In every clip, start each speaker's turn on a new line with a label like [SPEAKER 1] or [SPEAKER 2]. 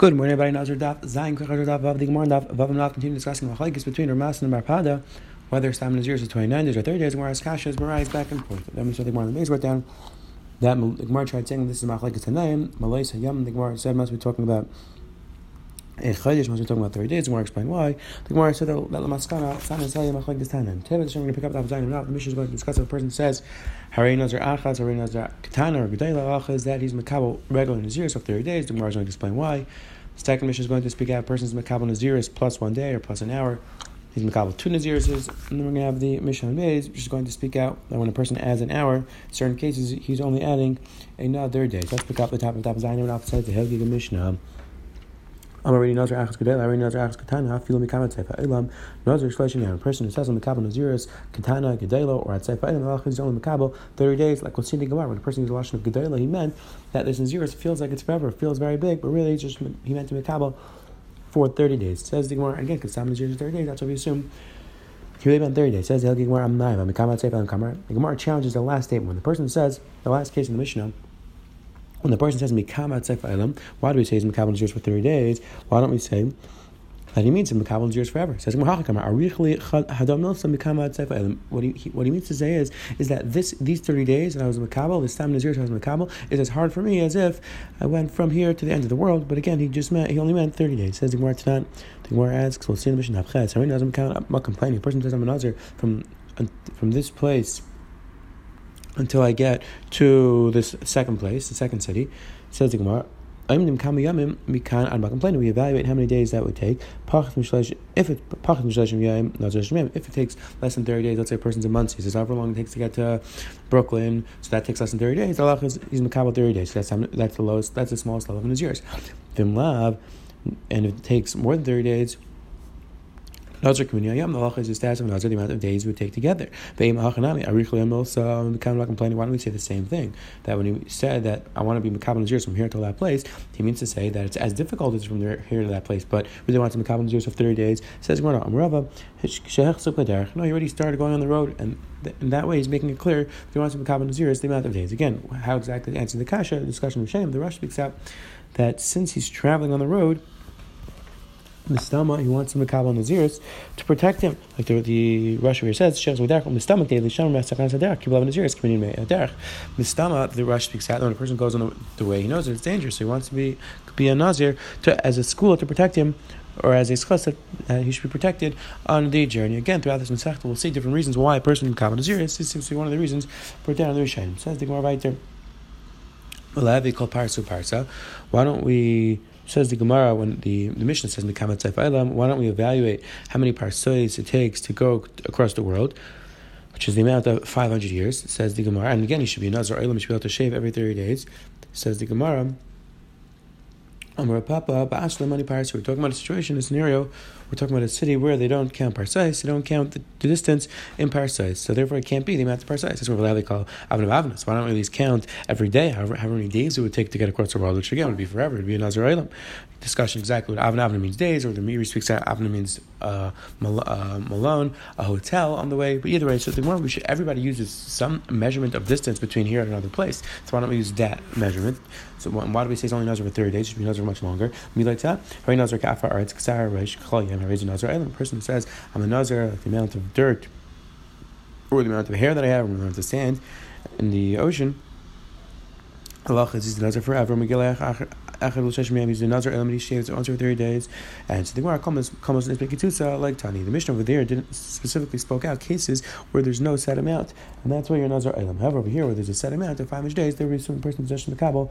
[SPEAKER 1] Good morning, everybody. Nazar Daf Zayin Kachar Daf Vav the Gemara Daf Vav Not continue discussing the machlekes between Ramas and Marpada, whether Stam is years or twenty nine days or thirty days, whereas Kasha is Marais back and forth. That means the Gemara base wrote down. That the Gemara tried saying this is machlekes Tanaim. Malay Hayam. The Gemara said must be talking about a Chodesh must be talking about 30 days. The Gemara explained why. The Gemara said oh, that Lamaskana, San is Hayam Machlek Tanan. Teva, we're going to pick up the Zayin and The Mishnah is going to discuss if a person says, Haray Nazar Achaz, Haray Nazar Katana, or Gedela Achaz, that he's Makabal regular in his years of 30 days. The Gemara is going to explain why. The second Mishnah is going to speak out a person's Makabal Naziris plus one day or plus an hour. He's Makabal two Naziris, and then we're going to have the Mishnah Maze, which is going to speak out that when a person adds an hour, in certain cases, he's only adding another day. So let's pick up the top of the top and off the Helgi Mishnah. I'm already Nazar Achas Gedel, I already Nazar Achas Katana, Filo Mikamat Sefa Elam, Nazar Shleshim, a person who says on Mikabel Naziris, Katana, Gedelo, or at Sefa Elam, Allah is only Mikabel, 30 days, like what's in the Gemara, when a person the Lashon of Gedelo, he meant that this Naziris feels like it's forever, feels very big, but really just he meant to Mikabel for 30 days. Says the Gemara, again, because Sam Naziris 30 days, that's what we assume. He really meant 30 days. Says the Gemara, I'm Naim, I'm Mikamat Sefa Elam The Gemara challenges the last statement. When the person says, the last case in the Mishnah, when the person says mikamat seif why do we say he's mikabel years for thirty days? Why don't we say that he means mikabel years forever? Says what he what he means to say is is that this these thirty days and I was mikabel this time in years I was mikabel is as hard for me as if I went from here to the end of the world. But again, he just meant he only meant thirty days. Says Gemara tonight. The Gemara asks, "We'll see in the Mishnah Chet." I'm not complaining. The person says I'm a nazir from from this place until I get to this second place, the second city. Says the Gemara. If we evaluate how many days that would take, if it if it takes less than thirty days, let's say a person's in Monsey, says however long it takes to get to Brooklyn, so that takes less than thirty days. Allah is he's makabel thirty days. So that's that's the lowest, that's the smallest level of his years. Vimlav, and if it takes more than thirty days, Nazar Kamini Ayam, the halacha is the status of Nazar, the amount of days we take together. Ve'im Hachanami, I'm kind of complaining. Why don't we say the same thing? That when he said that I want to be Makabal Nazir from here to that place, he means to say that it's as difficult as from there, here to that place, but really wants to Makabal Nazir for 30 days. Says Gemara, Amrava, no, he already started going on the road, and in that way he's making it clear that he wants to Makabal Nazir the amount of days. Again, how exactly to answer the Kasha, the discussion of Shem, the Rush speaks out that since he's traveling on the road, Mistama, he wants the Makabal Naziris to protect him. Like the, the here says, Shechs Midarch, Mistama, Daily Shem, Masakan Sadarch, Kibbalav Naziris, Kibbanim Adarch. Mistama, the Rush speaks out when a person goes on the, the way, he knows that it's dangerous, so he wants to be, be a Nazir to, as a school to protect him or as a schos that uh, he should be protected on the journey. Again, throughout this Masechta, we'll see different reasons why a person in Kabbalah Naziris. This seems to be one of the reasons for down the Rishayim. Says the Gemara there. Why don't we Says the Gemara when the, Mishnah says in the Mishnah says why don't we evaluate how many parsois it takes to go across the world? Which is the amount of 500 years, says the Gemara. And again, you should be a Nazar Eilam, you should be able to shave every 30 days, says the Gemara. Amar Papa, Ba'ashla Paris. We're talking about a situation, a scenario. We're talking about a city where they don't count parsais, they don't count the, distance in parsais. So therefore, it can't be the amount of parsais. That's what they call Avnav Avnas. Why don't we at least count every day, however, however many days it would take to get across the world, which again would be forever. It would be a Nazar Eilam. Discussion exactly what Avna Avna means days, or the Meiri speaks out Avna means uh, mal- uh, malone, a hotel on the way. But either way, so the more we should everybody uses some measurement of distance between here and another place. So why don't we use that measurement? So why do we say it's only Nazar for thirty days? It should be Nazar much longer. Very Nazar kafa arts ksar reish Raise Nazar island. A person says I'm a Nazar. The amount of dirt, or the amount of hair that I have, or the amount of sand in the ocean. Allah is the Nazar forever. Echad L'Sheshim he's a Nazar Elam, he shaves once every 30 days. And so the Gemara comes, comes in Bekitutza, like Tani. The Mishnah over there didn't specifically spoke out cases where there's no set amount, and that's why you're Nazar Elam. However, over here, where there's a set amount of 500 days, there will be some person possession of the Kabul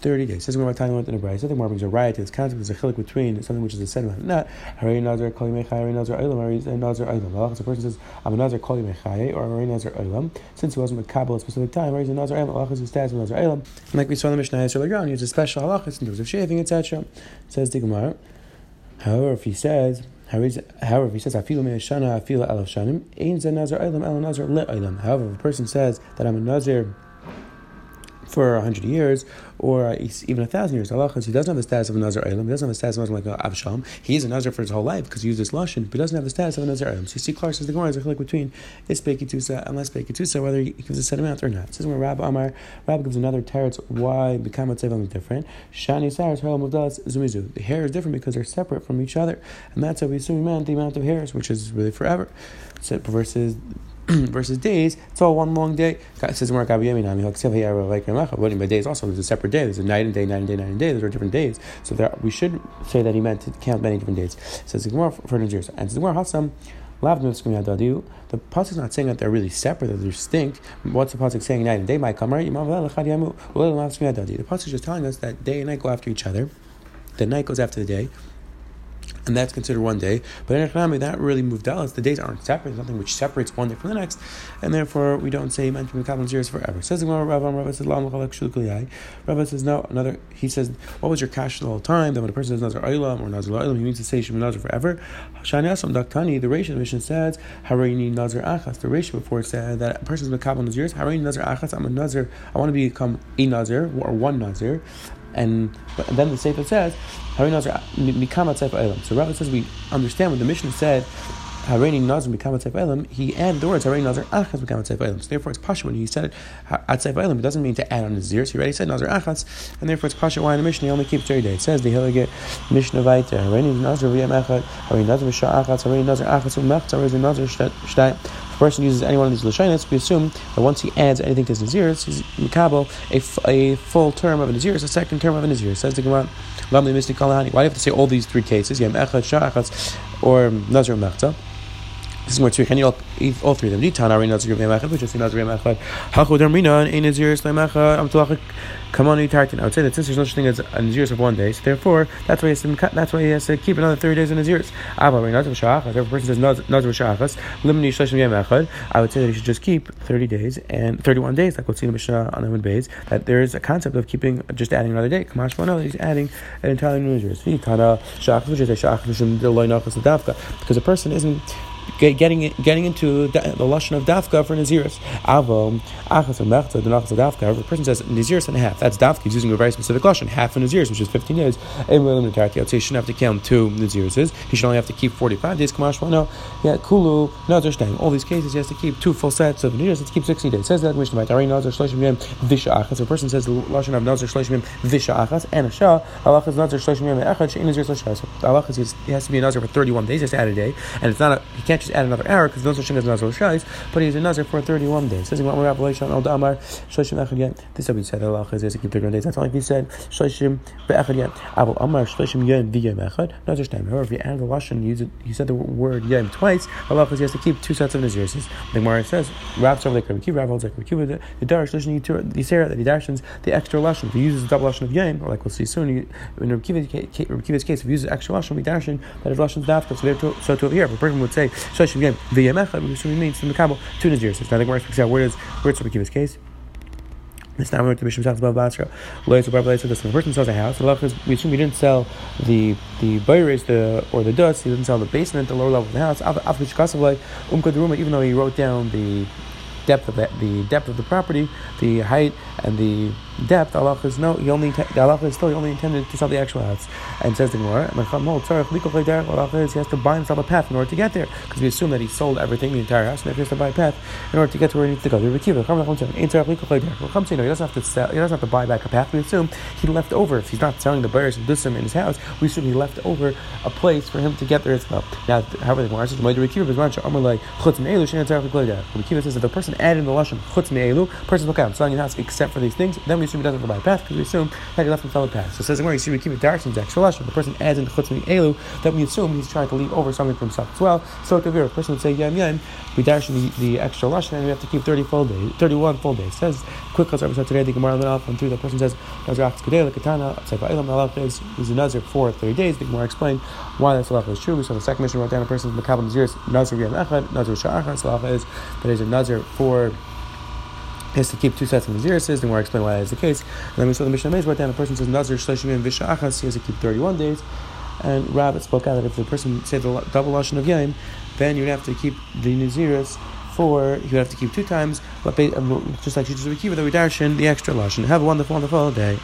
[SPEAKER 1] 30 days. Says we're time in a bride. More brings a riot to this concept. There's a chilik between something which is a set amount. Not Hari Nazar Kali Mechai, Hari Nazar Olam, Hari Nazar Olam. Allah, a person says, I'm a Nazar Kali Mechai, or Hari Nazar Olam. Since he wasn't with Kabbalah at a specific time, Hari Nazar Olam, Allah is the status Nazar Olam. And like we saw in the Mishnah earlier on, he has a special halachas in terms of shaving, etc. Says the Gemara. However, if he says, However, if he says "Afilu me'ashana, afilu alaf shanim," ein ze nazar olam, el nazar le olam. However, if a person says that I'm a nazir for a hundred years or even a thousand years. Allah, he doesn't have the status of a Nazar Elam. He doesn't have the status of like uh, Avsham. He is a Nazar for his whole life because he used this lashon, but he doesn't have the status of a Nazar Elam. So you see, Clark says the Gemara is like between Ispekitusa and Lespekitusa, whether he gives a set amount or not. It says when Rabbi Amar, Rabbi gives another teretz why become Tzevam is different. Shani Saras Haram Mavdalas Zumizu. The hair is different because they're separate from each other, and that's how we assume man the amount of hairs, which is really forever. So versus versus days, it's all one long day. It says by days also, there's a separate day. There's a night and day, night and day, night and day. Those are different days. So there, we should say that he meant to count many different days. It says Gemara for Nigeria. And says Gemara Hasam. The pasuk is not saying that they're really separate, that they're distinct. What's the pasuk saying? Night and day might come right. The pasuk is just telling us that day and night go after each other. The night goes after the day and that's considered one day. But in Echanami, that really moved out. The days aren't separate. There's nothing which separates one day from the next, and therefore we don't say to be Kabbalah forever. Says Rabbi, Rabbi says, Rabbi says, no, another, he says, what was your cash the whole time? Then when a person says Nazar Olam or Nazar Olam, he means to say Shem Nazar forever. Shani Asam Daktani, the ratio the Mishnah says, Harini Nazar Achas. The ratio before said that a person is Kabbalah Nazirs, Harini Nazar Achas, I'm a Nazar, I want to become a Nazir or one Nazir. And, then the Sefer says, So Rabbi says we understand what the Mishnah said, Hareini Nazir become Seif Elam, he added the words Hareini Nazir Achas become Seif Elam. So therefore it's Pasha when he said it at Seif Elam, it doesn't mean to add on his ears. He already said Nazir Achas, and therefore it's Pasha why in the Mishnah he only keeps 30 days. It says the Hilligit Mishnah Vaita, Hareini Nazir V'yam Echad, Hareini Nazir V'shah Achas, Hareini Nazir Achas U'mechta, Hareini Nazir Shtay person uses any one of these lashonis, we assume that once he adds anything to his naziris, he's mikabel a, f- a full term of a naziris, a second term of a naziris. Says the Gemara, Why do you have to say all these three cases? Yem echad, sha'achatz, or nazir mechta. This is more true. Can you all, all three of them? Ditan ari nazir yom echad, which is nazir yom echad. Hachu damrina, ein nazir slam echad, am tulachik. Come on, Tartan. I would say that since there's no such thing as a Naziris of one day, so therefore that's why he has to, that's why he has to keep another thirty days in Naziris. If a person says Nazir Shachas, limini shleshim yem I would say that he should just keep thirty days and thirty-one days, like what's in the Mishnah on the Bays. That there is a concept of keeping just adding another day. Kamash that he's adding an entirely new Naziris. Because a person isn't getting getting into the, lashon of dafka for naziris. Avo achas and mechta the nachas of dafka. However, a person says naziris and a half. That's dafka. He's using a very specific lashon, half of naziris, which is fifteen days. And I'd say he shouldn't have to count two nazirises. He should only have to keep forty-five days. Kamash no, yeah, kulu nazir shtayim. All these cases, he has to keep two full sets of naziris. Let's keep sixty days. Says that Mishnah Ari nazir shloshim yem visha achas. A person says the lashon of nazir shloshim yem visha achas and a shah. Allah is nazir shloshim echad shein nazir shloshim. Allah he has to be a nazir for thirty-one days. He has to add a day, and it's not a can't just add another hour because no such thing as Nazar Shais, but he's a Nazar for 31 days. Says Imam Revelation al Damar Shoshim Echad. This is what we said. Allah has to keep 31 days. That's like he said Shoshim Be'echad Yem. Abu Amar Shoshim Yem V'Yem Echad. Nazar Shtaim. However, if you add the Lashon. He said the word Yem twice. Allah has to keep two sets of Nazirs. The Gemara says Rav Tzar Lekar Kiv Rav Lekar Kiv. The Darish Lashon Yisera that he dashes the extra Lashon. If he uses the double Lashon of Yem, like we'll see soon, in Rav Kiva's case, if he uses extra Lashon, we dash that is Lashon's dafka. So, to over here, if a person would say Shoshim Yem V'Yem Echad, we should means to Makabel two Naziris. Now the Gemara speaks out where is where it's Rabbi case. We went to Mishnah Talks about Basra. Lawyers of said this: a person sells a house, the we assume he didn't sell the the bayres, the or the dust. He didn't sell the basement, the lower level of the house. Even though he wrote down the depth of the, the depth of the property, the height and the depth, Allah is no, he only Allah is still he only intended to sell the actual house. And says the Gemara, Allah is he has to buy and sell a path in order to get there, because we assume that he sold everything, the entire house, and he has to buy a path in order to get to where he needs to go. He doesn't have to sell, he doesn't have to buy back a path. We assume he left over. If he's not selling the buyers and dusim in his house, we assume he left over a place for him to get there as well. Now, however, the Gemara says, Rekiva says that the person added in the lashon chutz me'elu, person's okay, I'm selling your house except for these things. Then we he doesn't buy a path because we assume that he left him solid path. So it says where you see we keep it extra lashon. The person adds in chutz elu then we assume he's trying to leave over something for himself as well. So to the person would say yam yam, we darshan the, the extra lashon, and we have to keep thirty full days, thirty-one full days. It says quick I said today the Gemara went off and through the person says Nazir Achz Kedei Lekatana Tzayva Elam Allah is a Nazir for thirty days. The Gemara explained why that's Allah is true. Saw the second Mishnah wrote down a person's Makabal Nazir Nazir Yam Echad Nazir Sha'achas Allah is that he's a Nazir for has to keep two sets of Naziris, then we'll explain why that is the case. And then we saw the Mishnah Maze right down, a person says Nazir Shleshim and he has to keep 31 days. And Rabbit spoke out that if the person said the double Lashon of Yaim, then you'd have to keep the Naziris therefore you would have to keep two times, but uh, just like she just Kiva, that we darshan the extra lashon. Have a wonderful, wonderful day.